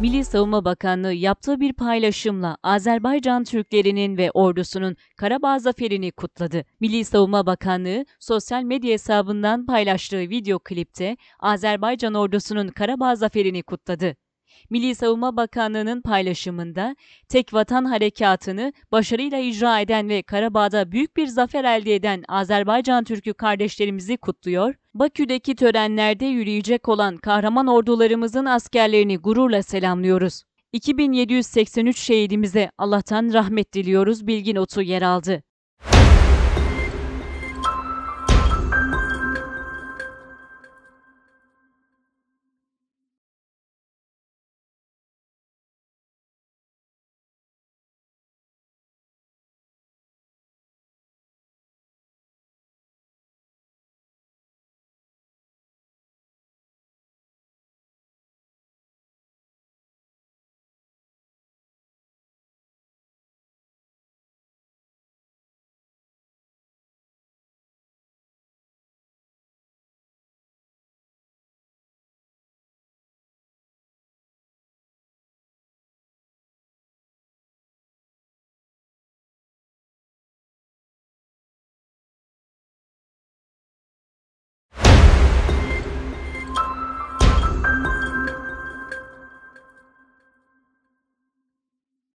Milli Savunma Bakanlığı yaptığı bir paylaşımla Azerbaycan Türklerinin ve ordusunun Karabağ zaferini kutladı. Milli Savunma Bakanlığı sosyal medya hesabından paylaştığı video klipte Azerbaycan ordusunun Karabağ zaferini kutladı. Milli Savunma Bakanlığı'nın paylaşımında tek vatan harekatını başarıyla icra eden ve Karabağ'da büyük bir zafer elde eden Azerbaycan Türk'ü kardeşlerimizi kutluyor, Bakü'deki törenlerde yürüyecek olan kahraman ordularımızın askerlerini gururla selamlıyoruz. 2783 şehidimize Allah'tan rahmet diliyoruz bilgi notu yer aldı.